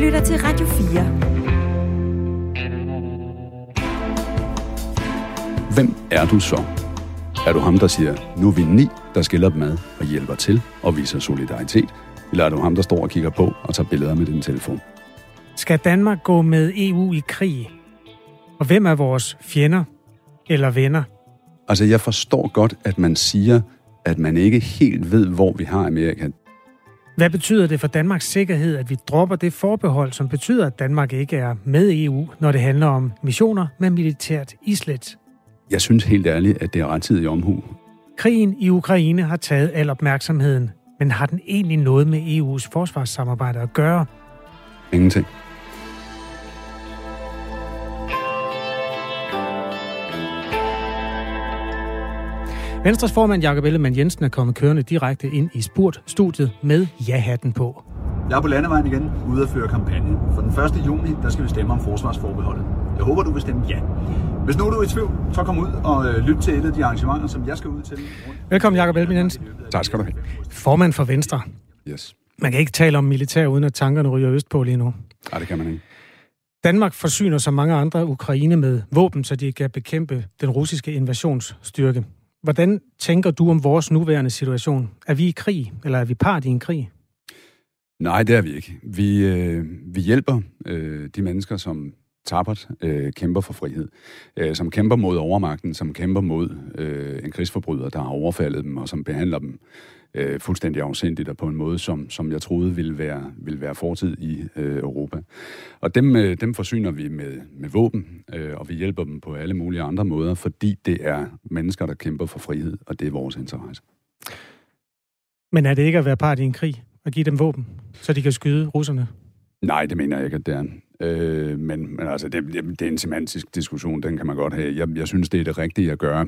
lytter til Radio 4. Hvem er du så? Er du ham, der siger, nu er vi ni, der skiller dem ad og hjælper til og viser solidaritet? Eller er du ham, der står og kigger på og tager billeder med din telefon? Skal Danmark gå med EU i krig? Og hvem er vores fjender eller venner? Altså, jeg forstår godt, at man siger, at man ikke helt ved, hvor vi har Amerika. Hvad betyder det for Danmarks sikkerhed, at vi dropper det forbehold, som betyder, at Danmark ikke er med EU, når det handler om missioner med militært islet? Jeg synes helt ærligt, at det er rettidig omhu. Krigen i Ukraine har taget al opmærksomheden, men har den egentlig noget med EU's forsvarssamarbejde at gøre? Ingenting. Venstres formand Jakob Ellemann Jensen er kommet kørende direkte ind i Spurt-studiet med ja-hatten på. Jeg er på landevejen igen, ude at føre kampagne. For den 1. juni, der skal vi stemme om forsvarsforbeholdet. Jeg håber, du vil stemme ja. Hvis nu du er i tvivl, så kom ud og øh, lyt til et af de arrangementer, som jeg skal ud til. Velkommen, Jakob Ellemann Jensen. Tak skal du have. Formand for Venstre. Yes. Man kan ikke tale om militær, uden at tankerne ryger østpå lige nu. Nej, det kan man ikke. Danmark forsyner som mange andre Ukraine med våben, så de kan bekæmpe den russiske invasionsstyrke. Hvordan tænker du om vores nuværende situation? Er vi i krig, eller er vi part i en krig? Nej, det er vi ikke. Vi, øh, vi hjælper øh, de mennesker, som tabert øh, kæmper for frihed, øh, som kæmper mod overmagten, som kæmper mod øh, en krigsforbryder, der har overfaldet dem, og som behandler dem øh, fuldstændig afsindigt og på en måde, som, som jeg troede ville være, ville være fortid i øh, Europa. Og dem, øh, dem forsyner vi med, med våben, øh, og vi hjælper dem på alle mulige andre måder, fordi det er mennesker, der kæmper for frihed, og det er vores interesse. Men er det ikke at være part i en krig? At give dem våben, så de kan skyde russerne? Nej, det mener jeg ikke, at det er. Øh, men, men altså, det, det, er en semantisk diskussion, den kan man godt have. Jeg, jeg synes, det er det rigtige at gøre.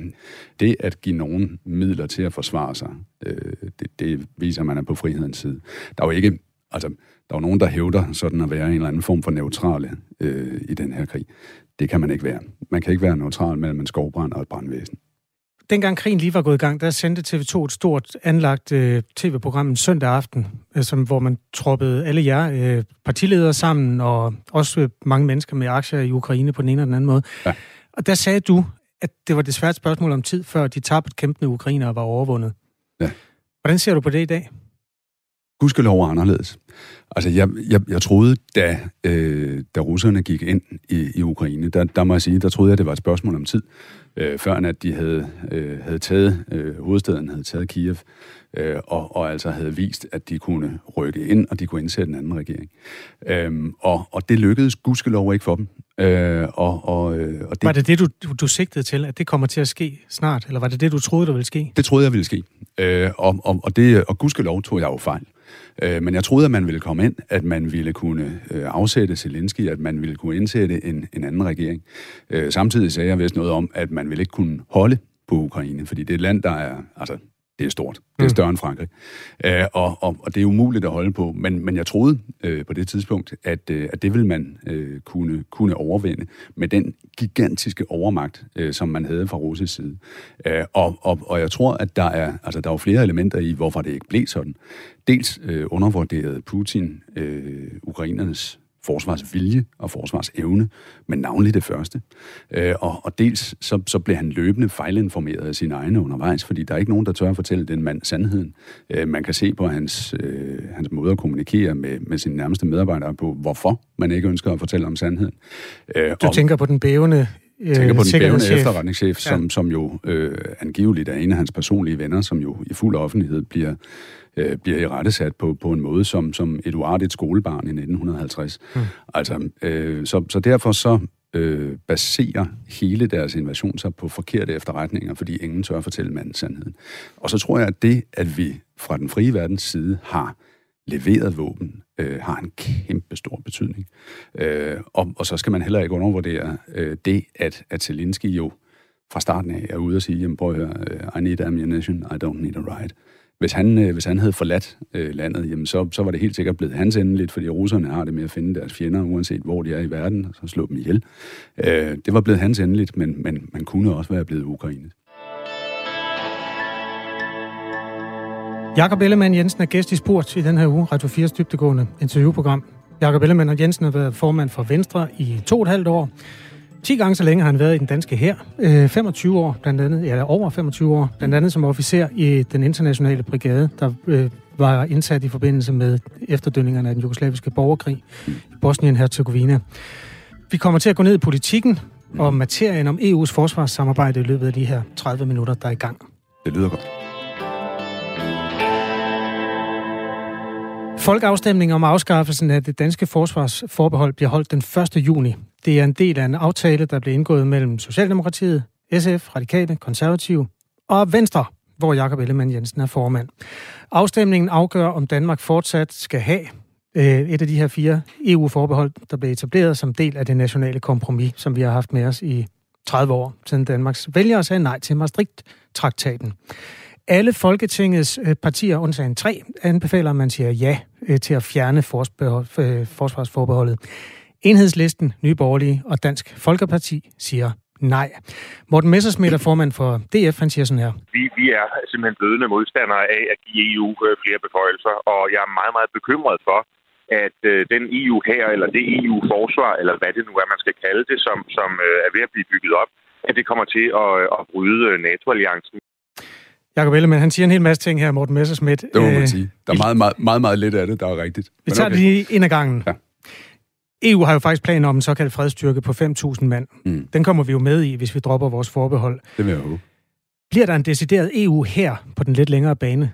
Det at give nogen midler til at forsvare sig, øh, det, det viser, at man er på frihedens side. Der er jo ikke, altså, der er jo nogen, der hævder sådan at være en eller anden form for neutrale øh, i den her krig. Det kan man ikke være. Man kan ikke være neutral mellem en skovbrand og et brandvæsen dengang krigen lige var gået i gang, der sendte TV2 et stort anlagt øh, tv-program en søndag aften, øh, som, hvor man troppede alle jer øh, partiledere sammen, og også øh, mange mennesker med aktier i Ukraine på den ene eller den anden måde. Ja. Og der sagde du, at det var desværre et spørgsmål om tid, før de tabte kæmpende ukrainere var overvundet. Ja. Hvordan ser du på det i dag? Gudskelov anderledes. Altså, jeg, jeg, jeg troede, da, øh, da russerne gik ind i, i Ukraine, der, der må jeg sige, der troede jeg, det var et spørgsmål om tid øh, før at de havde, øh, havde taget, øh, hovedstaden havde taget Kiev, øh, og, og altså havde vist, at de kunne rykke ind, og de kunne indsætte en anden regering. Øh, og, og det lykkedes gudskelov ikke for dem. Øh, og, og, øh, og det, var det det, du, du sigtede til, at det kommer til at ske snart, eller var det det, du troede, der ville ske? Det troede jeg ville ske, øh, og, og, og, det, og gudskelov tog jeg jo fejl. Øh, men jeg troede, at man ville komme ind, at man ville kunne øh, afsætte Zelensky, at man ville kunne indsætte en, en anden regering. Øh, samtidig sagde jeg vist noget om, at man ville ikke kunne holde på Ukraine, fordi det er et land, der er... Altså, det er stort. Det er mm. større end Frankrig. Øh, og, og, og det er umuligt at holde på. Men, men jeg troede øh, på det tidspunkt, at, øh, at det ville man øh, kunne, kunne overvinde med den gigantiske overmagt, øh, som man havde fra russisk side. Øh, og, og, og jeg tror, at der er, altså, der er flere elementer i, hvorfor det ikke blev sådan. Dels øh, undervurderede Putin øh, ukrainernes forsvarsvilje og forsvarsevne, men navnlig det første. Øh, og, og dels så, så blev han løbende fejlinformeret af sine egne undervejs, fordi der er ikke nogen, der tør at fortælle den mand sandheden. Øh, man kan se på hans, øh, hans måde at kommunikere med, med sine nærmeste medarbejdere på, hvorfor man ikke ønsker at fortælle om sandheden. Øh, du og, tænker på den bævende jeg tænker på den bævende efterretningschef, ja. som, som jo øh, angiveligt er en af hans personlige venner, som jo i fuld offentlighed bliver øh, bliver i rettesat på, på en måde som, som et uartigt skolebarn i 1950. Mm. Altså, øh, så, så derfor så øh, baserer hele deres invasion sig på forkerte efterretninger, fordi ingen tør fortælle manden sandheden. Og så tror jeg, at det, at vi fra den frie verdens side har leveret våben, øh, har en kæmpe stor betydning. Øh, og, og så skal man heller ikke undervurdere øh, det, at, at Zelensky jo fra starten af er ude og sige, jamen prøv at høre, øh, I need ammunition, I don't need a ride hvis han, øh, hvis han havde forladt øh, landet, jamen så, så var det helt sikkert blevet hans endeligt, fordi russerne har det med at finde deres fjender, uanset hvor de er i verden, og så slå dem ihjel. Øh, det var blevet hans endeligt, men, men man kunne også være blevet Ukraine. Jakob Ellemann Jensen er gæst i Sport i den her uge, Radio 4's dybtegående interviewprogram. Jakob Ellemann Jensen har været formand for Venstre i to og et halvt år. 10 gange så længe har han været i den danske her. 25 øh, år, blandt andet, ja, over 25 år, blandt andet som officer i den internationale brigade, der øh, var indsat i forbindelse med efterdønningerne af den jugoslaviske borgerkrig i Bosnien-Herzegovina. Vi kommer til at gå ned i politikken og materien om EU's forsvarssamarbejde i løbet af de her 30 minutter, der er i gang. Det lyder godt. Folkeafstemningen om afskaffelsen af det danske forsvarsforbehold bliver holdt den 1. juni. Det er en del af en aftale, der blev indgået mellem Socialdemokratiet, SF, Radikale, Konservative og Venstre, hvor Jakob Ellemann Jensen er formand. Afstemningen afgør, om Danmark fortsat skal have øh, et af de her fire EU-forbehold, der blev etableret som del af det nationale kompromis, som vi har haft med os i 30 år, siden Danmarks vælgere sagde nej til Maastricht-traktaten. Alle Folketingets øh, partier, undtagen tre, anbefaler, at man siger ja øh, til at fjerne øh, forsvarsforbeholdet. Enhedslisten, Nye Borgerlige og Dansk Folkeparti siger nej. Morten Messersmith er formand for DF, han siger sådan her. Vi, vi er simpelthen blødende modstandere af at give EU flere beføjelser, og jeg er meget, meget bekymret for, at øh, den EU her, eller det EU-forsvar, eller hvad det nu er, man skal kalde det, som, som øh, er ved at blive bygget op, at det kommer til at, at bryde NATO-alliancen. Jakob Ellemann, han siger en hel masse ting her, Morten Messerschmidt. Det må man øh, sige. Der er meget, meget, meget, meget lidt af det, der er rigtigt. Vi tager okay. det lige ind ad gangen. Ja. EU har jo faktisk planer om en såkaldt fredstyrke på 5.000 mand. Mm. Den kommer vi jo med i, hvis vi dropper vores forbehold. Det vil jeg håbe. Bliver der en decideret EU her på den lidt længere bane?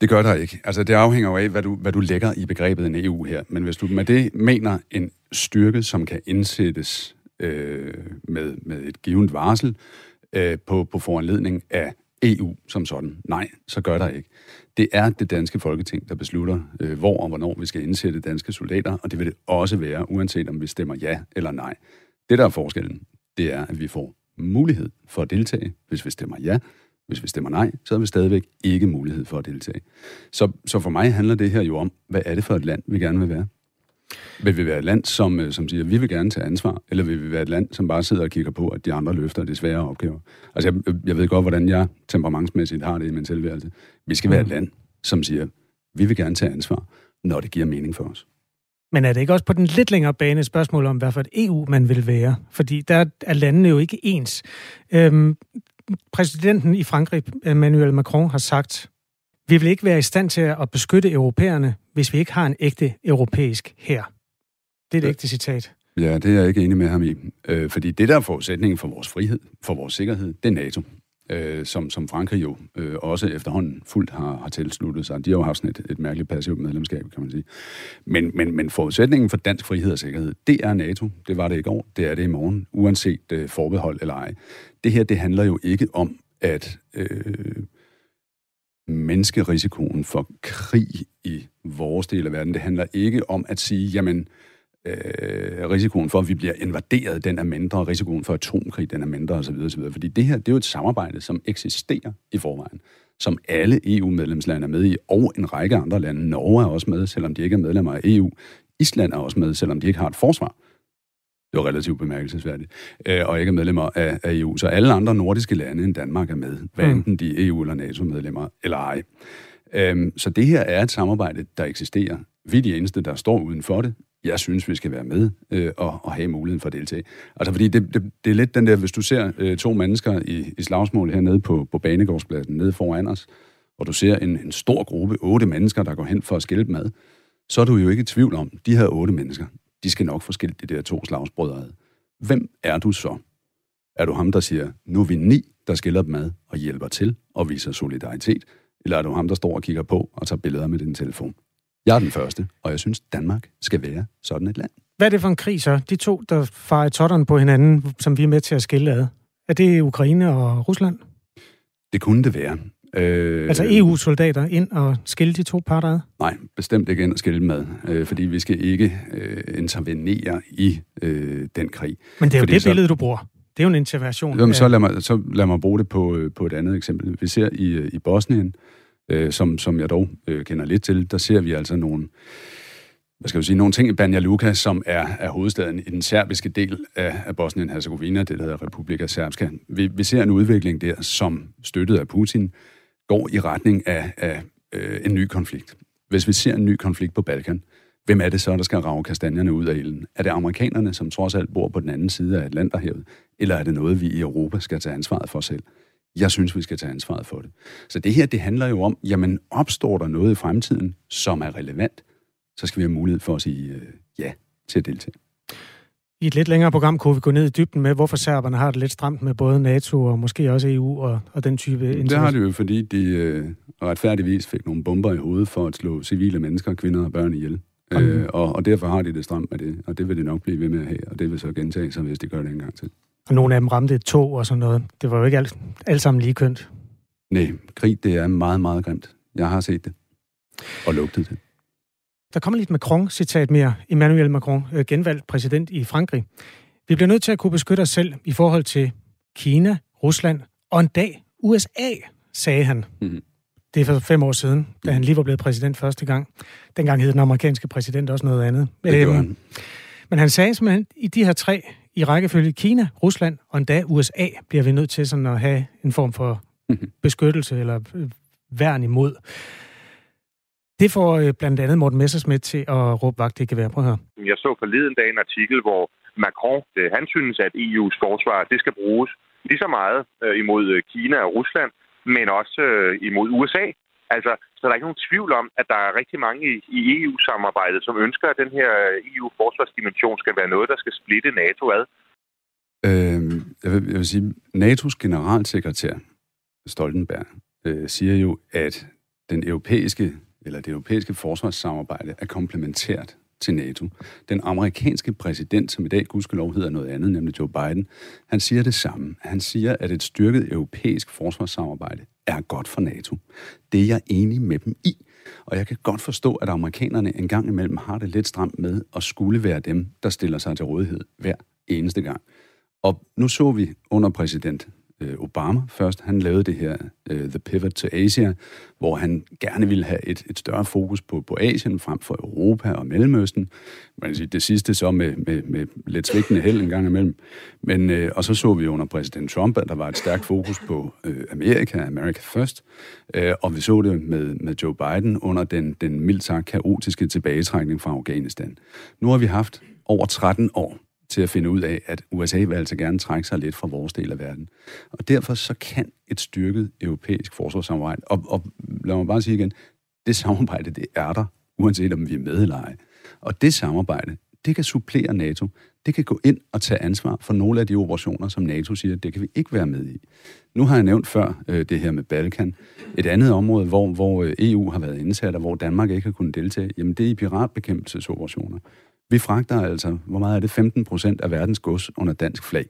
Det gør der ikke. Altså, det afhænger jo af, hvad du, hvad du lægger i begrebet en EU her. Men hvis du med det mener en styrke, som kan indsættes øh, med, med et givet varsel øh, på, på foranledning af EU som sådan. Nej, så gør der ikke. Det er det danske folketing, der beslutter, øh, hvor og hvornår vi skal indsætte danske soldater, og det vil det også være, uanset om vi stemmer ja eller nej. Det, der er forskellen, det er, at vi får mulighed for at deltage, hvis vi stemmer ja. Hvis vi stemmer nej, så har vi stadigvæk ikke mulighed for at deltage. Så, så for mig handler det her jo om, hvad er det for et land, vi gerne vil være? Vil vi være et land, som, øh, som siger, at vi vil gerne tage ansvar, eller vil vi være et land, som bare sidder og kigger på, at de andre løfter de svære opgaver? Altså, jeg, jeg ved godt, hvordan jeg temperamentsmæssigt har det i min tilværelse. Vi skal være et mm. land, som siger, vi vil gerne tage ansvar, når det giver mening for os. Men er det ikke også på den lidt længere bane et spørgsmål om, hvad for et EU man vil være? Fordi der er landene jo ikke ens. Øhm, præsidenten i Frankrig, Emmanuel Macron, har sagt, vi vil ikke være i stand til at beskytte europæerne, hvis vi ikke har en ægte europæisk her. Det er et ægte citat. Ja, det er jeg ikke enig med ham i. Øh, fordi det, der er forudsætningen for vores frihed, for vores sikkerhed, det er NATO. Øh, som, som Frankrig jo øh, også efterhånden fuldt har, har tilsluttet sig. De har jo haft sådan et, et mærkeligt passivt medlemskab, kan man sige. Men, men, men forudsætningen for dansk frihed og sikkerhed, det er NATO. Det var det i går, det er det i morgen, uanset øh, forbehold eller ej. Det her, det handler jo ikke om, at... Øh, menneskerisikoen for krig i vores del af verden. Det handler ikke om at sige, jamen, øh, risikoen for, at vi bliver invaderet, den er mindre, risikoen for atomkrig, den er mindre osv. osv. Fordi det her, det er jo et samarbejde, som eksisterer i forvejen, som alle EU-medlemslande er med i, og en række andre lande. Norge er også med, selvom de ikke er medlemmer af EU. Island er også med, selvom de ikke har et forsvar. Det var relativt bemærkelsesværdigt, øh, og ikke er medlemmer af, af EU. Så alle andre nordiske lande end Danmark er med, hvad mm. enten de er EU- eller NATO-medlemmer eller ej. Øhm, så det her er et samarbejde, der eksisterer. Vi er de eneste, der står uden for det. Jeg synes, vi skal være med øh, og, og have muligheden for at deltage. Altså, fordi det, det, det er lidt den der, hvis du ser øh, to mennesker i, i slagsmål hernede på, på Banegårdspladsen, nede foran os, og du ser en, en stor gruppe, otte mennesker, der går hen for at skælpe mad, så er du jo ikke i tvivl om, de her otte mennesker, de skal nok få skilt de der to slagsbrødre ad. Hvem er du så? Er du ham, der siger, nu er vi ni, der skiller dem ad og hjælper til og viser solidaritet? Eller er du ham, der står og kigger på og tager billeder med din telefon? Jeg er den første, og jeg synes, Danmark skal være sådan et land. Hvad er det for en krig så? De to, der farer i totterne på hinanden, som vi er med til at skille ad. Er det Ukraine og Rusland? Det kunne det være. Øh, altså EU-soldater ind og skille de to parter ad? Nej, bestemt ikke ind og skille med, øh, fordi vi skal ikke øh, intervenere i øh, den krig. Men det er jo fordi det så, billede, du bruger. Det er jo en intervention. Jamen, så, lad mig, så lad mig bruge det på, øh, på et andet eksempel. Vi ser i, øh, i Bosnien, øh, som, som jeg dog øh, kender lidt til, der ser vi altså nogle hvad skal vi sige, nogle ting i Banja Luka, som er, er hovedstaden i den serbiske del af, af Bosnien-Herzegovina, det der hedder Republika Serbska. Vi, vi ser en udvikling der, som støttet af Putin, går i retning af, af øh, en ny konflikt. Hvis vi ser en ny konflikt på Balkan, hvem er det så, der skal rave kastanjerne ud af ilden? Er det amerikanerne, som trods alt bor på den anden side af Atlanterhavet? Eller er det noget, vi i Europa skal tage ansvaret for selv? Jeg synes, vi skal tage ansvaret for det. Så det her, det handler jo om, jamen opstår der noget i fremtiden, som er relevant, så skal vi have mulighed for at sige øh, ja til at deltage. I et lidt længere program kunne vi gå ned i dybden med, hvorfor serberne har det lidt stramt med både NATO og måske også EU og, og den type... Det har det jo, fordi de øh, retfærdigvis fik nogle bomber i hovedet for at slå civile mennesker, kvinder og børn ihjel. Øh, og, og derfor har de det stramt med det, og det vil de nok blive ved med at have, og det vil så gentage sig, hvis de gør det en gang til. Og nogle af dem ramte et tog og sådan noget. Det var jo ikke alt, alt sammen lige kønt. Nej, krig det er meget, meget grimt. Jeg har set det. Og lugtet det. Der kommer lidt Macron-citat mere. Emmanuel Macron, øh, genvalgt præsident i Frankrig. Vi bliver nødt til at kunne beskytte os selv i forhold til Kina, Rusland og en dag USA, sagde han. Mm-hmm. Det er for fem år siden, da han lige var blevet præsident første gang. Dengang hed den amerikanske præsident også noget andet. Det øhm, han. Men han sagde simpelthen, i de her tre i rækkefølge Kina, Rusland og endda USA, bliver vi nødt til sådan at have en form for mm-hmm. beskyttelse eller øh, værn imod. Det får øh, blandt andet Morten Messersmith til at råbe vagt, det kan være. Prøv at høre. Jeg så forleden dag en artikel, hvor Macron, han synes, at EU's forsvar, det skal bruges lige så meget øh, imod øh, Kina og Rusland, men også imod USA. Altså, så der er ikke nogen tvivl om, at der er rigtig mange i, i EU-samarbejdet, som ønsker, at den her EU-forsvarsdimension skal være noget, der skal splitte NATO ad. Øh, jeg, vil, jeg vil sige, NATO's generalsekretær, Stoltenberg, øh, siger jo, at den europæiske eller det europæiske forsvarssamarbejde er komplementært til NATO. Den amerikanske præsident, som i dag gudskelov hedder noget andet, nemlig Joe Biden, han siger det samme. Han siger, at et styrket europæisk forsvarssamarbejde er godt for NATO. Det er jeg enig med dem i. Og jeg kan godt forstå, at amerikanerne engang imellem har det lidt stramt med at skulle være dem, der stiller sig til rådighed hver eneste gang. Og nu så vi under præsident øh, Obama først. Han lavede det her uh, The Pivot to Asia, hvor han gerne ville have et, et større fokus på, på Asien frem for Europa og Mellemøsten. Man kan sige, det sidste så med, med, med lidt svigtende held en gang imellem. Men, uh, og så så vi under præsident Trump, at der var et stærkt fokus på uh, Amerika, America First. Uh, og vi så det med, med Joe Biden under den, den mildt sagt kaotiske tilbagetrækning fra Afghanistan. Nu har vi haft over 13 år til at finde ud af, at USA vil altså gerne trække sig lidt fra vores del af verden. Og derfor så kan et styrket europæisk forsvarssamarbejde, og, og lad mig bare sige igen, det samarbejde, det er der, uanset om vi er med eller ej. Og det samarbejde, det kan supplere NATO. Det kan gå ind og tage ansvar for nogle af de operationer, som NATO siger, det kan vi ikke være med i. Nu har jeg nævnt før øh, det her med Balkan. Et andet område, hvor, hvor øh, EU har været indsat, og hvor Danmark ikke har kunnet deltage, jamen det er i piratbekæmpelsesoperationer. Vi fragter altså, hvor meget er det, 15 procent af verdens gods under dansk flag.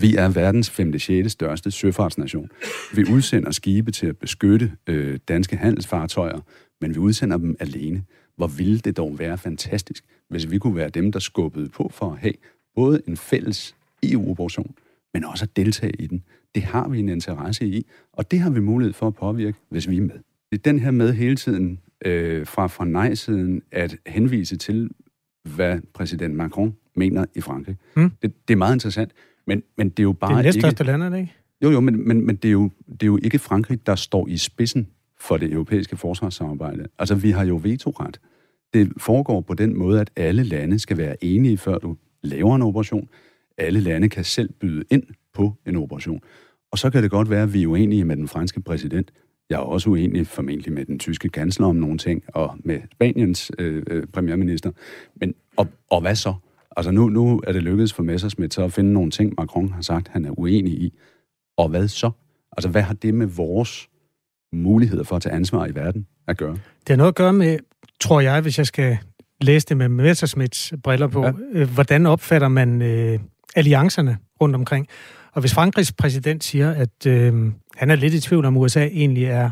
Vi er verdens 5. 6. største søfartsnation. Vi udsender skibe til at beskytte øh, danske handelsfartøjer, men vi udsender dem alene. Hvor ville det dog være fantastisk, hvis vi kunne være dem, der skubbede på for at have både en fælles EU-operation, men også at deltage i den. Det har vi en interesse i, og det har vi mulighed for at påvirke, hvis vi er med. Det er den her med hele tiden øh, fra, fra nej-siden at henvise til, hvad præsident Macron mener i Frankrig. Mm. Det, det er meget interessant, men, men det er jo bare Det er næststørste land, er det ikke? Jo, jo, men, men, men det, er jo, det er jo ikke Frankrig, der står i spidsen for det europæiske forsvarssamarbejde. Altså, vi har jo vetoret. Det foregår på den måde, at alle lande skal være enige, før du laver en operation. Alle lande kan selv byde ind på en operation. Og så kan det godt være, at vi er uenige med den franske præsident, jeg er også uenig formentlig med den tyske kansler om nogle ting, og med Spaniens øh, øh, premierminister. Men, og, og hvad så? Altså nu, nu er det lykkedes for Messersmith så at finde nogle ting, Macron har sagt, han er uenig i. Og hvad så? Altså hvad har det med vores muligheder for at tage ansvar i verden at gøre? Det har noget at gøre med, tror jeg, hvis jeg skal læse det med Messersmiths briller på, ja. øh, hvordan opfatter man øh, alliancerne rundt omkring? Og hvis Frankrigs præsident siger, at øh, han er lidt i tvivl om USA egentlig er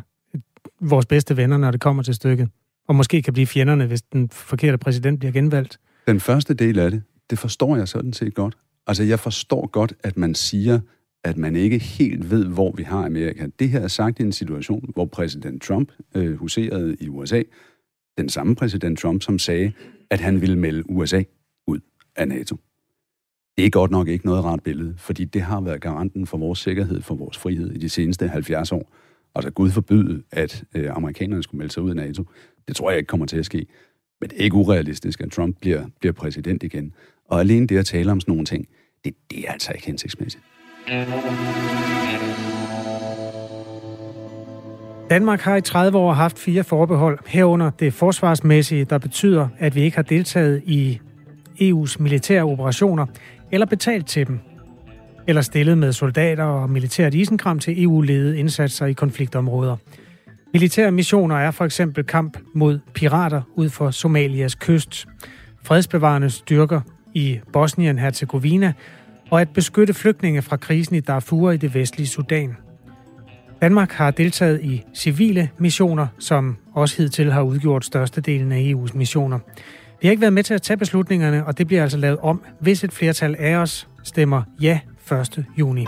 vores bedste venner, når det kommer til stykket, og måske kan blive fjenderne, hvis den forkerte præsident bliver genvalgt. Den første del af det, det forstår jeg sådan set godt. Altså, jeg forstår godt, at man siger, at man ikke helt ved, hvor vi har Amerika. Det her er sagt i en situation, hvor præsident Trump øh, huserede i USA. Den samme præsident Trump, som sagde, at han ville melde USA ud af NATO. Det er godt nok ikke noget rart billede, fordi det har været garanten for vores sikkerhed, for vores frihed i de seneste 70 år. Altså Gud forbyde, at øh, amerikanerne skulle melde sig ud af NATO. Det tror jeg ikke kommer til at ske. Men det er ikke urealistisk, at Trump bliver, bliver præsident igen. Og alene det at tale om sådan nogle ting, det, det er altså ikke hensigtsmæssigt. Danmark har i 30 år haft fire forbehold, herunder det forsvarsmæssige, der betyder, at vi ikke har deltaget i EU's militære operationer eller betalt til dem, eller stillet med soldater og militært isenkram til EU-ledede indsatser i konfliktområder. Militære missioner er for eksempel kamp mod pirater ud for Somalias kyst, fredsbevarende styrker i Bosnien-Herzegovina og at beskytte flygtninge fra krisen i Darfur i det vestlige Sudan. Danmark har deltaget i civile missioner, som også hidtil har udgjort størstedelen af EU's missioner. Vi har ikke været med til at tage beslutningerne, og det bliver altså lavet om, hvis et flertal af os stemmer ja 1. juni.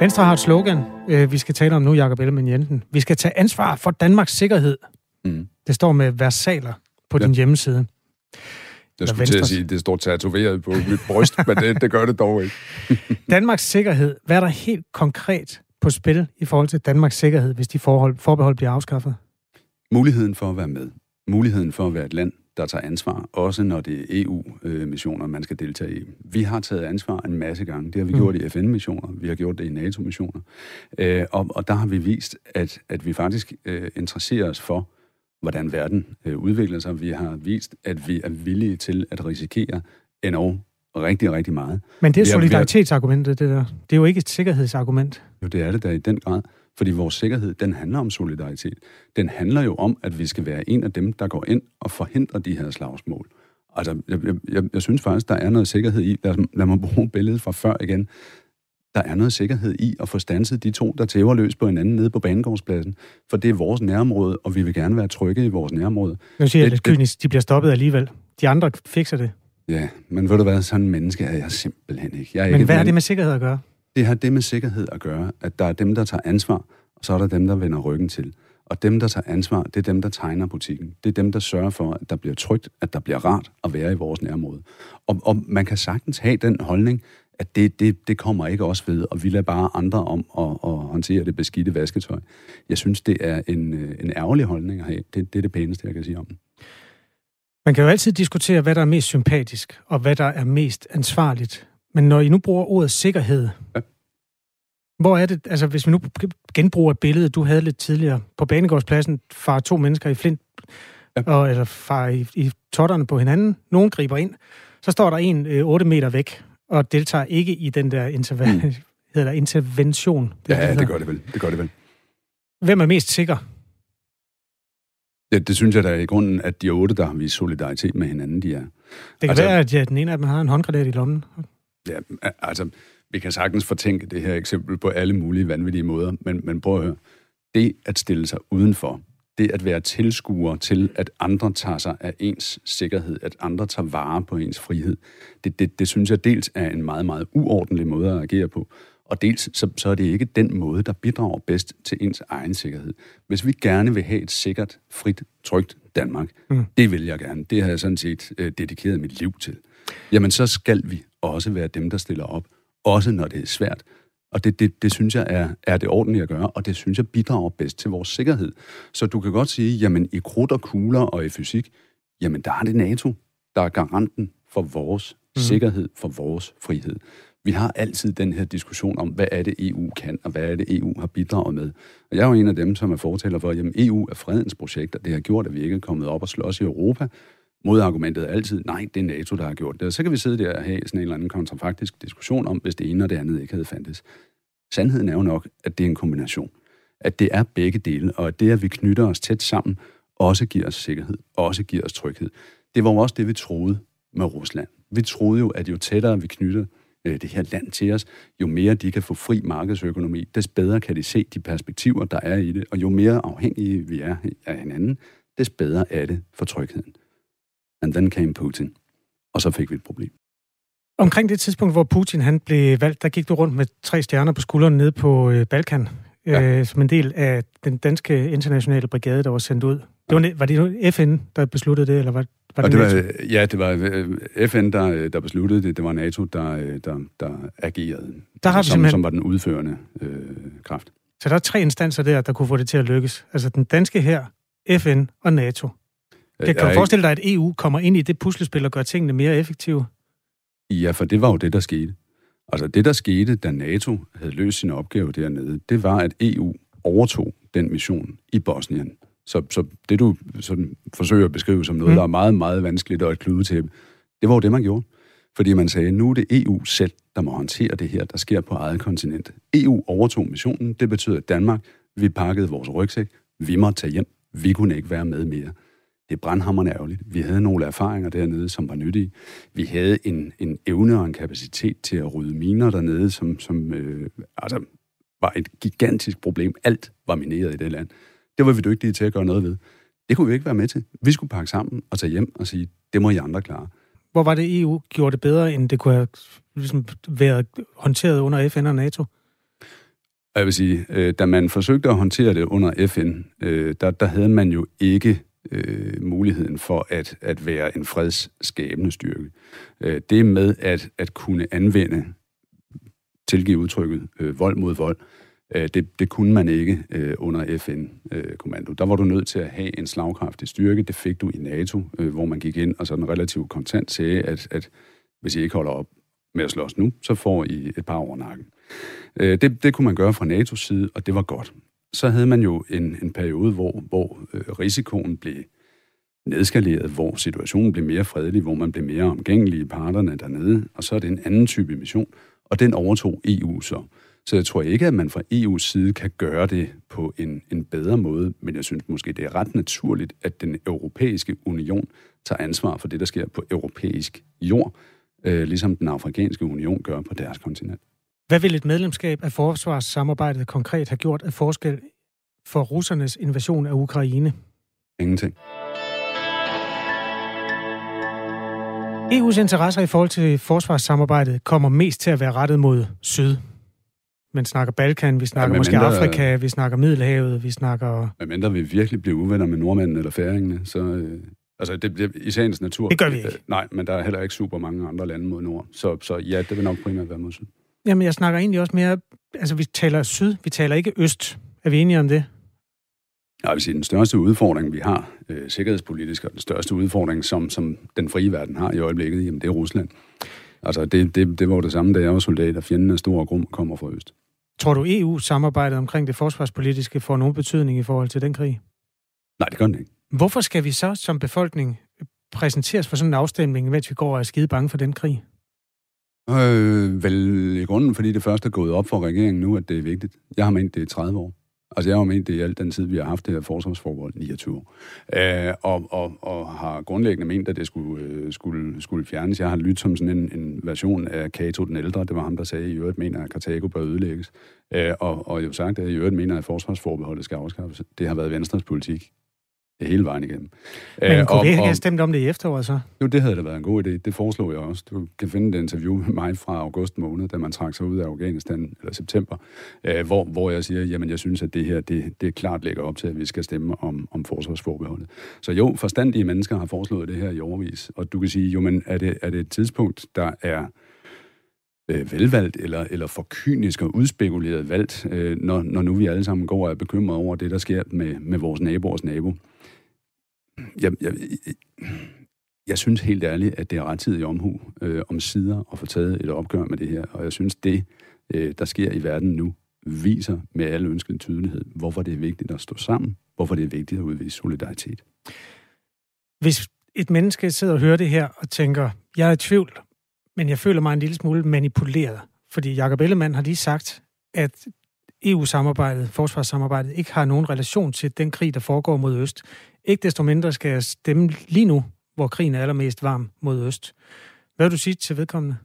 Venstre har et slogan, øh, vi skal tale om nu, Jakob Ellemann Jensen. Vi skal tage ansvar for Danmarks sikkerhed. Mm. Det står med versaler på ja. din hjemmeside. Jeg skulle til at sige, at det står tatoveret på mit bryst, men det, det gør det dog ikke. Danmarks sikkerhed, hvad er der helt konkret på spil i forhold til Danmarks sikkerhed, hvis de forhold, forbehold bliver afskaffet? Muligheden for at være med. Muligheden for at være et land, der tager ansvar, også når det er EU-missioner, man skal deltage i. Vi har taget ansvar en masse gange. Det har vi mm. gjort i FN-missioner, vi har gjort det i NATO-missioner. Øh, og, og der har vi vist, at, at vi faktisk øh, interesserer os for, hvordan verden øh, udvikler sig. Vi har vist, at vi er villige til at risikere endnu rigtig, rigtig meget. Men det er solidaritetsargumentet, det der. Det er jo ikke et sikkerhedsargument. Jo, det er det der i den grad. Fordi vores sikkerhed, den handler om solidaritet. Den handler jo om, at vi skal være en af dem, der går ind og forhindrer de her slagsmål. Altså, jeg, jeg, jeg synes faktisk, der er noget sikkerhed i, lad, lad mig bruge billedet fra før igen, der er noget sikkerhed i at få stanset de to, der tæver løs på hinanden nede på banegårdspladsen. For det er vores nærområde, og vi vil gerne være trygge i vores nærområde. Nu siger jeg lidt de bliver stoppet alligevel. De andre fikser det. Ja, men ved du hvad, sådan en menneske er jeg simpelthen ikke. Jeg er men ikke hvad har det med sikkerhed at gøre? Det har det med sikkerhed at gøre, at der er dem, der tager ansvar, og så er der dem, der vender ryggen til. Og dem, der tager ansvar, det er dem, der tegner butikken. Det er dem, der sørger for, at der bliver trygt, at der bliver rart at være i vores nærområde. Og, og man kan sagtens have den holdning, at det, det, det kommer ikke os ved, og vi lader bare andre om at, at håndtere det beskidte vasketøj. Jeg synes, det er en, øh, en ærgerlig holdning at have. Det, det er det pæneste, jeg kan sige om den. Man kan jo altid diskutere, hvad der er mest sympatisk, og hvad der er mest ansvarligt. Men når I nu bruger ordet sikkerhed, ja. hvor er det, altså hvis vi nu genbruger et billede, du havde lidt tidligere, på Banegårdspladsen far to mennesker i flint, ja. og, eller far i, i totterne på hinanden, nogen griber ind, så står der en øh, 8 meter væk, og deltager ikke i den der interve- mm. hedder der intervention. Det, ja, det, det gør det vel. Det gør det vel. Hvem er mest sikker? Det, det synes jeg da i grunden, at de otte, der har vist solidaritet med hinanden, de er. Det kan altså, være, at ja, den ene af dem har en håndgranat i lommen. Ja, altså, vi kan sagtens fortænke det her eksempel på alle mulige vanvittige måder, men, men prøv at høre. Det at stille sig udenfor, det at være tilskuer til, at andre tager sig af ens sikkerhed, at andre tager vare på ens frihed, det, det, det synes jeg dels er en meget, meget uordentlig måde at agere på, og dels så, så er det ikke den måde, der bidrager bedst til ens egen sikkerhed. Hvis vi gerne vil have et sikkert, frit, trygt Danmark, mm. det vil jeg gerne, det har jeg sådan set øh, dedikeret mit liv til, jamen så skal vi også være dem, der stiller op, også når det er svært, og det, det, det synes jeg er, er det ordentlige at gøre, og det synes jeg bidrager bedst til vores sikkerhed. Så du kan godt sige, jamen i krudt og kugler og i fysik, jamen der er det NATO, der er garanten for vores mm. sikkerhed, for vores frihed. Vi har altid den her diskussion om, hvad er det EU kan, og hvad er det EU har bidraget med. Og jeg er jo en af dem, som er fortæller for, at jamen, EU er fredens projekt, og det har gjort, at vi ikke er kommet op og slås i Europa. Modargumentet er altid, nej, det er NATO, der har gjort det. Og så kan vi sidde der og have sådan en eller anden kontrafaktisk diskussion om, hvis det ene og det andet ikke havde fandtes. Sandheden er jo nok, at det er en kombination. At det er begge dele, og at det, at vi knytter os tæt sammen, også giver os sikkerhed, også giver os tryghed. Det var jo også det, vi troede med Rusland. Vi troede jo, at jo tættere vi knytter øh, det her land til os, jo mere de kan få fri markedsøkonomi, des bedre kan de se de perspektiver, der er i det, og jo mere afhængige vi er af hinanden, des bedre er det for trygheden. And then came Putin. Og så fik vi et problem. Omkring det tidspunkt, hvor Putin han blev valgt, der gik du rundt med tre stjerner på skulderen nede på øh, Balkan, ja. øh, som en del af den danske internationale brigade, der var sendt ud. Det var, var det FN, der besluttede det, eller var, var det, det var, Ja, det var øh, FN, der, der besluttede det. Det var NATO, der, øh, der, der agerede, der har som, simpelthen... som var den udførende øh, kraft. Så der er tre instanser der, der kunne få det til at lykkes. Altså den danske her, FN og NATO. Kan, kan du forestille dig, at EU kommer ind i det puslespil og gør tingene mere effektive? Ja, for det var jo det, der skete. Altså det, der skete, da NATO havde løst sin opgave dernede, det var, at EU overtog den mission i Bosnien. Så, så det, du sådan forsøger at beskrive som noget, mm. der er meget, meget vanskeligt og et kludetæppe, det var jo det, man gjorde. Fordi man sagde, nu er det EU selv, der må håndtere det her, der sker på eget kontinent. EU overtog missionen. Det betyder, at Danmark, vi pakkede vores rygsæk. Vi måtte tage hjem. Vi kunne ikke være med mere. Det er brandhammerne ærgerligt. Vi havde nogle erfaringer dernede, som var nyttige. Vi havde en, en evne og en kapacitet til at rydde miner dernede, som, som øh, altså, var et gigantisk problem. Alt var mineret i det land. Det var vi dygtige til at gøre noget ved. Det kunne vi ikke være med til. Vi skulle pakke sammen og tage hjem og sige, det må I andre klare. Hvor var det EU gjorde det bedre, end det kunne have ligesom, været håndteret under FN og NATO? Jeg vil sige, øh, da man forsøgte at håndtere det under FN, øh, der, der havde man jo ikke øh, muligheden for at, at være en fredsskabende styrke. Øh, det med at, at kunne anvende, tilgive udtrykket, øh, vold mod vold, øh, det, det kunne man ikke øh, under FN-kommando. Øh, der var du nødt til at have en slagkraftig styrke. Det fik du i NATO, øh, hvor man gik ind og sådan relativt kontant sagde, at, at hvis I ikke holder op med at slås nu, så får I et par over nakken. Øh, det, det kunne man gøre fra NATO's side, og det var godt så havde man jo en, en periode, hvor, hvor øh, risikoen blev nedskaleret, hvor situationen blev mere fredelig, hvor man blev mere omgængelig i parterne dernede, og så er det en anden type mission, og den overtog EU så. Så jeg tror ikke, at man fra EU's side kan gøre det på en, en bedre måde, men jeg synes måske, det er ret naturligt, at den europæiske union tager ansvar for det, der sker på europæisk jord, øh, ligesom den afrikanske union gør på deres kontinent. Hvad vil et medlemskab af forsvarssamarbejdet konkret have gjort af forskel for russernes invasion af Ukraine? Ingenting. EU's interesser i forhold til forsvarssamarbejdet kommer mest til at være rettet mod syd. Man snakker Balkan, vi snakker ja, måske mindre, Afrika, vi snakker Middelhavet, vi snakker... Men mindre vi virkelig bliver uvenner med nordmændene eller færingene, så... Øh, altså, det, det, i sagens natur... Det gør vi ikke. Øh, nej, men der er heller ikke super mange andre lande mod nord. Så, så ja, det vil nok primært være mod syd. Jamen, jeg snakker egentlig også mere... Altså, vi taler syd, vi taler ikke øst. Er vi enige om det? Jeg vil sige, den største udfordring, vi har øh, sikkerhedspolitisk, og den største udfordring, som, som den frie verden har i øjeblikket, jamen, det er Rusland. Altså, det, det, det var det samme, da jeg var soldat, og fjenden af stor og grum kommer fra øst. Tror du, EU-samarbejdet omkring det forsvarspolitiske får nogen betydning i forhold til den krig? Nej, det gør den ikke. Hvorfor skal vi så som befolkning præsenteres for sådan en afstemning, mens vi går og er skide bange for den krig? Øh, vel i grunden, fordi det første er gået op for regeringen nu, at det er vigtigt. Jeg har ment det i 30 år. Altså, jeg har ment det i al den tid, vi har haft det her forsvarsforhold, 29 år. Øh, og, og, og har grundlæggende ment, at det skulle, øh, skulle, skulle fjernes. Jeg har lyttet som sådan en, en version af Cato den ældre. Det var ham, der sagde, at i øvrigt mener, at Karthago bør ødelægges. Øh, og, og jo sagt, at i øvrigt mener, at forsvarsforbeholdet skal afskaffes. Det har været Venstres politik hele vejen igennem. Men Æh, kunne og, vi ikke have stemt om det i efteråret så? Jo, det havde da været en god idé. Det foreslog jeg også. Du kan finde et interview med mig fra august måned, da man trak sig ud af Afghanistan, eller september, øh, hvor, hvor jeg siger, jamen jeg synes, at det her, det, det klart lægger op til, at vi skal stemme om, om forsvarsforbeholdet. Så jo, forstandige mennesker har foreslået det her i overvis, og du kan sige, jo, men er det, er det et tidspunkt, der er øh, velvalgt eller, eller for kynisk og udspekuleret valgt, øh, når, når nu vi alle sammen går og er bekymrede over det, der sker med, med vores naboers nabo jeg, jeg, jeg synes helt ærligt, at det er rettidig omhu øh, om sider at få taget et opgør med det her. Og jeg synes, det, øh, der sker i verden nu, viser med al ønskelig tydelighed, hvorfor det er vigtigt at stå sammen, hvorfor det er vigtigt at udvise solidaritet. Hvis et menneske sidder og hører det her og tænker, jeg er i tvivl, men jeg føler mig en lille smule manipuleret, fordi Jacob Ellemann har lige sagt, at EU-samarbejdet, forsvarssamarbejdet, ikke har nogen relation til den krig, der foregår mod øst. Ikke desto mindre skal jeg stemme lige nu, hvor krigen er allermest varm mod øst. Hvad vil du sige til vedkommende?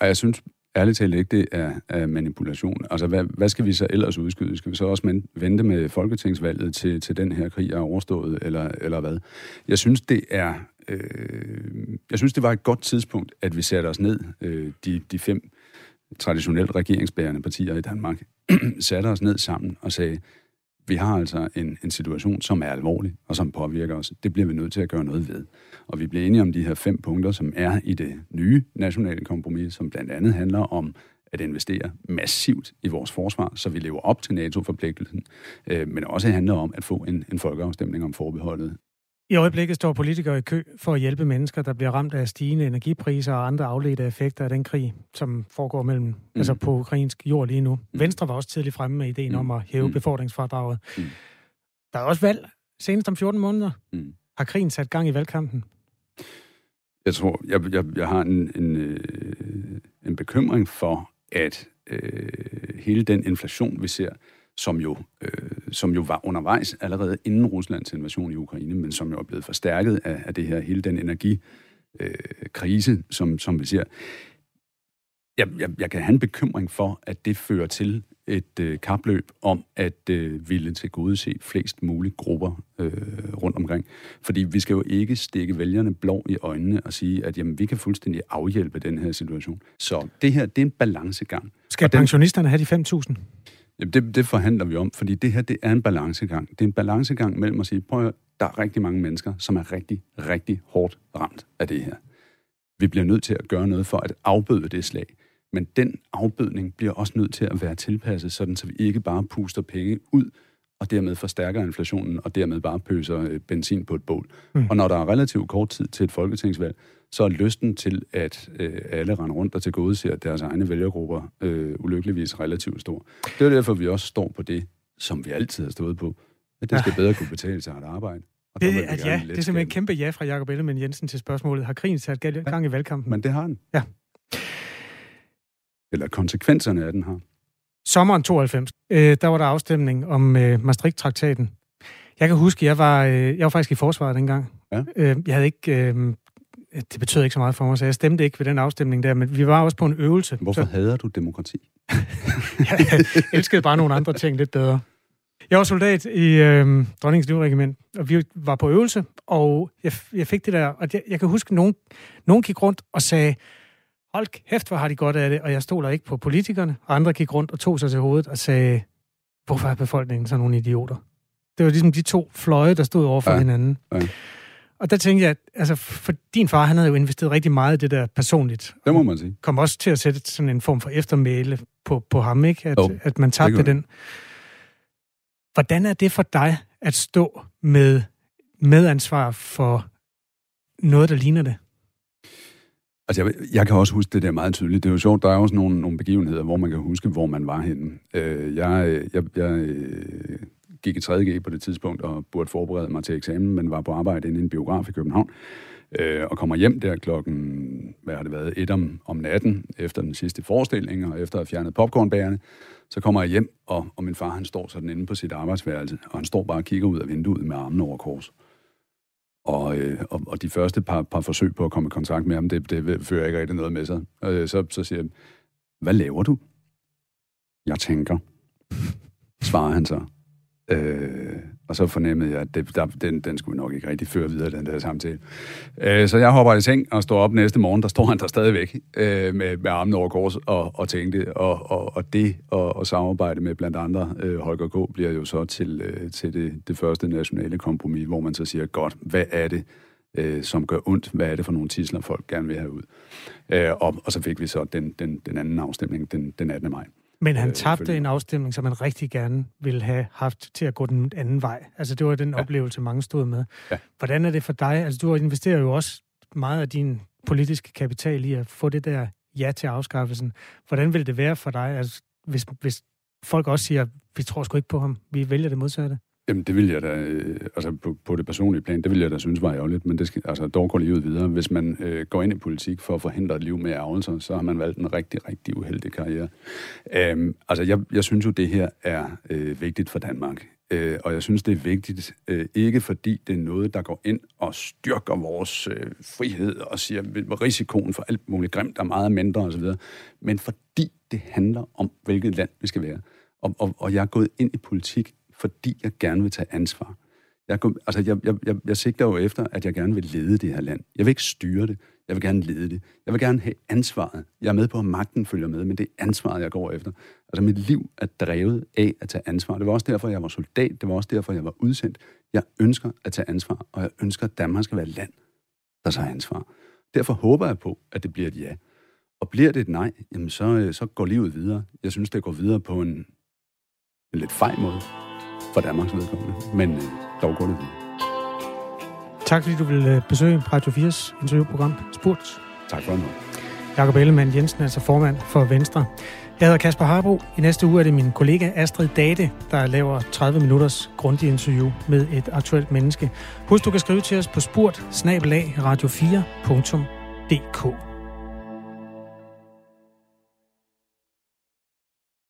Jeg synes ærligt talt ikke, det er, er manipulation. Altså, hvad, hvad skal vi så ellers udskyde? Skal vi så også vente med folketingsvalget til, til den her krig er overstået, eller, eller hvad? Jeg synes, det er... Øh, jeg synes, det var et godt tidspunkt, at vi satte os ned, øh, de, de fem traditionelt regeringsbærende partier i Danmark, satte os ned sammen og sagde, vi har altså en, en situation, som er alvorlig, og som påvirker os. Det bliver vi nødt til at gøre noget ved. Og vi bliver enige om de her fem punkter, som er i det nye nationale kompromis, som blandt andet handler om at investere massivt i vores forsvar, så vi lever op til NATO-forpligtelsen, øh, men også handler om at få en, en folkeafstemning om forbeholdet. I øjeblikket står politikere i kø for at hjælpe mennesker, der bliver ramt af stigende energipriser og andre afledte effekter af den krig, som foregår mellem, mm. altså på ukrainsk jord lige nu. Mm. Venstre var også tidligt fremme med ideen mm. om at hæve mm. befordringsfradraget. Mm. Der er også valg senest om 14 måneder. Mm. Har krigen sat gang i valgkampen? Jeg tror, jeg, jeg, jeg har en, en, øh, en bekymring for, at øh, hele den inflation, vi ser, som jo, øh, som jo var undervejs allerede inden Ruslands invasion i Ukraine, men som jo er blevet forstærket af, af det her, hele den energikrise, øh, som, som vi ser. Jeg, jeg, jeg kan have en bekymring for, at det fører til et øh, kapløb om at øh, ville til gode se flest mulige grupper øh, rundt omkring. Fordi vi skal jo ikke stikke vælgerne blå i øjnene og sige, at jamen, vi kan fuldstændig afhjælpe den her situation. Så det her, det er en balancegang. Skal den, pensionisterne have de 5.000? Jamen, det, det forhandler vi om, fordi det her, det er en balancegang. Det er en balancegang mellem at sige, prøv at der er rigtig mange mennesker, som er rigtig, rigtig hårdt ramt af det her. Vi bliver nødt til at gøre noget for at afbøde det slag. Men den afbødning bliver også nødt til at være tilpasset, sådan så vi ikke bare puster penge ud, og dermed forstærker inflationen, og dermed bare pøser øh, benzin på et bål. Mm. Og når der er relativt kort tid til et folketingsvalg, så er lysten til, at øh, alle render rundt og til gode ser deres egne vælgergrupper øh, ulykkeligvis relativt stor. Det er derfor, vi også står på det, som vi altid har stået på, at det skal bedre kunne betale sig at arbejde. Og det, at ja, det er simpelthen et kæmpe ja fra Jacob Ellemann Jensen til spørgsmålet. Har krigen sat gang i valgkampen? Men det har den. Ja. Eller konsekvenserne af den har. Sommeren 92, øh, der var der afstemning om øh, Maastricht-traktaten. Jeg kan huske, jeg var, øh, jeg var faktisk i forsvaret dengang. Ja. Øh, jeg havde ikke øh, det betød ikke så meget for mig, så jeg stemte ikke ved den afstemning der, men vi var også på en øvelse. Hvorfor så... hader du demokrati? jeg elskede bare nogle andre ting lidt bedre. Jeg var soldat i øh, Dronningens Livregiment, og vi var på øvelse, og jeg, jeg fik det der, og jeg, jeg kan huske, at nogen, nogen gik rundt og sagde, hold kæft, hvor har de godt af det, og jeg stoler ikke på politikerne, og andre gik rundt og tog sig til hovedet og sagde, hvorfor er befolkningen sådan nogle idioter? Det var ligesom de to fløje, der stod over for ja. hinanden. Ja. Og der tænkte jeg, at altså, for din far, han havde jo investeret rigtig meget i det der personligt. Det må man sige. Kom også til at sætte sådan en form for eftermæle på, på ham, ikke? At, oh, at man tabte den. Hvordan er det for dig at stå med medansvar for noget, der ligner det? Altså, jeg, jeg kan også huske det der meget tydeligt. Det er jo sjovt, der er også nogle, nogle begivenheder, hvor man kan huske, hvor man var henne. Øh, jeg, jeg, jeg øh, gik i 3.G på det tidspunkt og burde forberede mig til eksamen, men var på arbejde inde i en biograf i København, øh, og kommer hjem der klokken, hvad har det været, et om, om natten, efter den sidste forestilling, og efter at have fjernet popcornbærerne, så kommer jeg hjem, og, og min far, han står sådan inde på sit arbejdsværelse, og han står bare og kigger ud af vinduet med armen over kors. Og, øh, og, og de første par, par forsøg på at komme i kontakt med ham, det, det fører ikke rigtig noget med sig. Øh, så, så siger han, hvad laver du? Jeg tænker, svarer han så. Øh, og så fornemmede jeg, at det, der, den, den skulle nok ikke rigtig føre videre, den der samtale. Øh, så jeg hopper i seng og står op næste morgen, der står han der stadigvæk øh, med, med armen over kors og, og tænkte, og, og, og det og, og samarbejde med blandt andre øh, Holger K. bliver jo så til, øh, til det, det første nationale kompromis, hvor man så siger, godt, hvad er det, øh, som gør ondt? Hvad er det for nogle tisler, folk gerne vil have ud? Øh, og, og så fik vi så den, den, den anden afstemning den, den 18. maj. Men han øh, tabte en afstemning, som man rigtig gerne ville have haft til at gå den anden vej. Altså, det var den ja. oplevelse, mange stod med. Ja. Hvordan er det for dig? Altså, du investerer jo også meget af din politiske kapital i at få det der ja til afskaffelsen. Hvordan vil det være for dig, altså, hvis, hvis folk også siger, vi tror sgu ikke på ham, vi vælger det modsatte? Jamen, det vil jeg da, øh, altså på, på det personlige plan, det vil jeg da synes var ærgerligt, men det skal, altså, dog går livet videre. Hvis man øh, går ind i politik for at forhindre et liv med ærgelser, så har man valgt en rigtig, rigtig uheldig karriere. Øhm, altså, jeg, jeg synes jo, det her er øh, vigtigt for Danmark. Øh, og jeg synes, det er vigtigt, øh, ikke fordi det er noget, der går ind og styrker vores øh, frihed og siger, at risikoen for alt muligt grimt er meget mindre osv., men fordi det handler om, hvilket land vi skal være. Og, og, og jeg er gået ind i politik fordi jeg gerne vil tage ansvar. Jeg, altså, jeg, jeg, jeg, jeg sigter jo efter, at jeg gerne vil lede det her land. Jeg vil ikke styre det. Jeg vil gerne lede det. Jeg vil gerne have ansvaret. Jeg er med på, at magten følger med, men det er ansvaret, jeg går efter. Altså, mit liv er drevet af at tage ansvar. Det var også derfor, jeg var soldat. Det var også derfor, jeg var udsendt. Jeg ønsker at tage ansvar, og jeg ønsker, at Danmark skal være et land, der tager ansvar. Derfor håber jeg på, at det bliver et ja. Og bliver det et nej, jamen så, øh, så går livet videre. Jeg synes, det går videre på en, en lidt fej måde for Danmarks vedkommende, men øh, dog går det videre. Tak fordi du vil øh, besøge Radio 4's interviewprogram Spurt. Tak for det. Jakob Ellemann Jensen, altså formand for Venstre. Jeg hedder Kasper Harbo. I næste uge er det min kollega Astrid Date, der laver 30 minutters grundig interview med et aktuelt menneske. Husk, du kan skrive til os på spurt radio4.dk.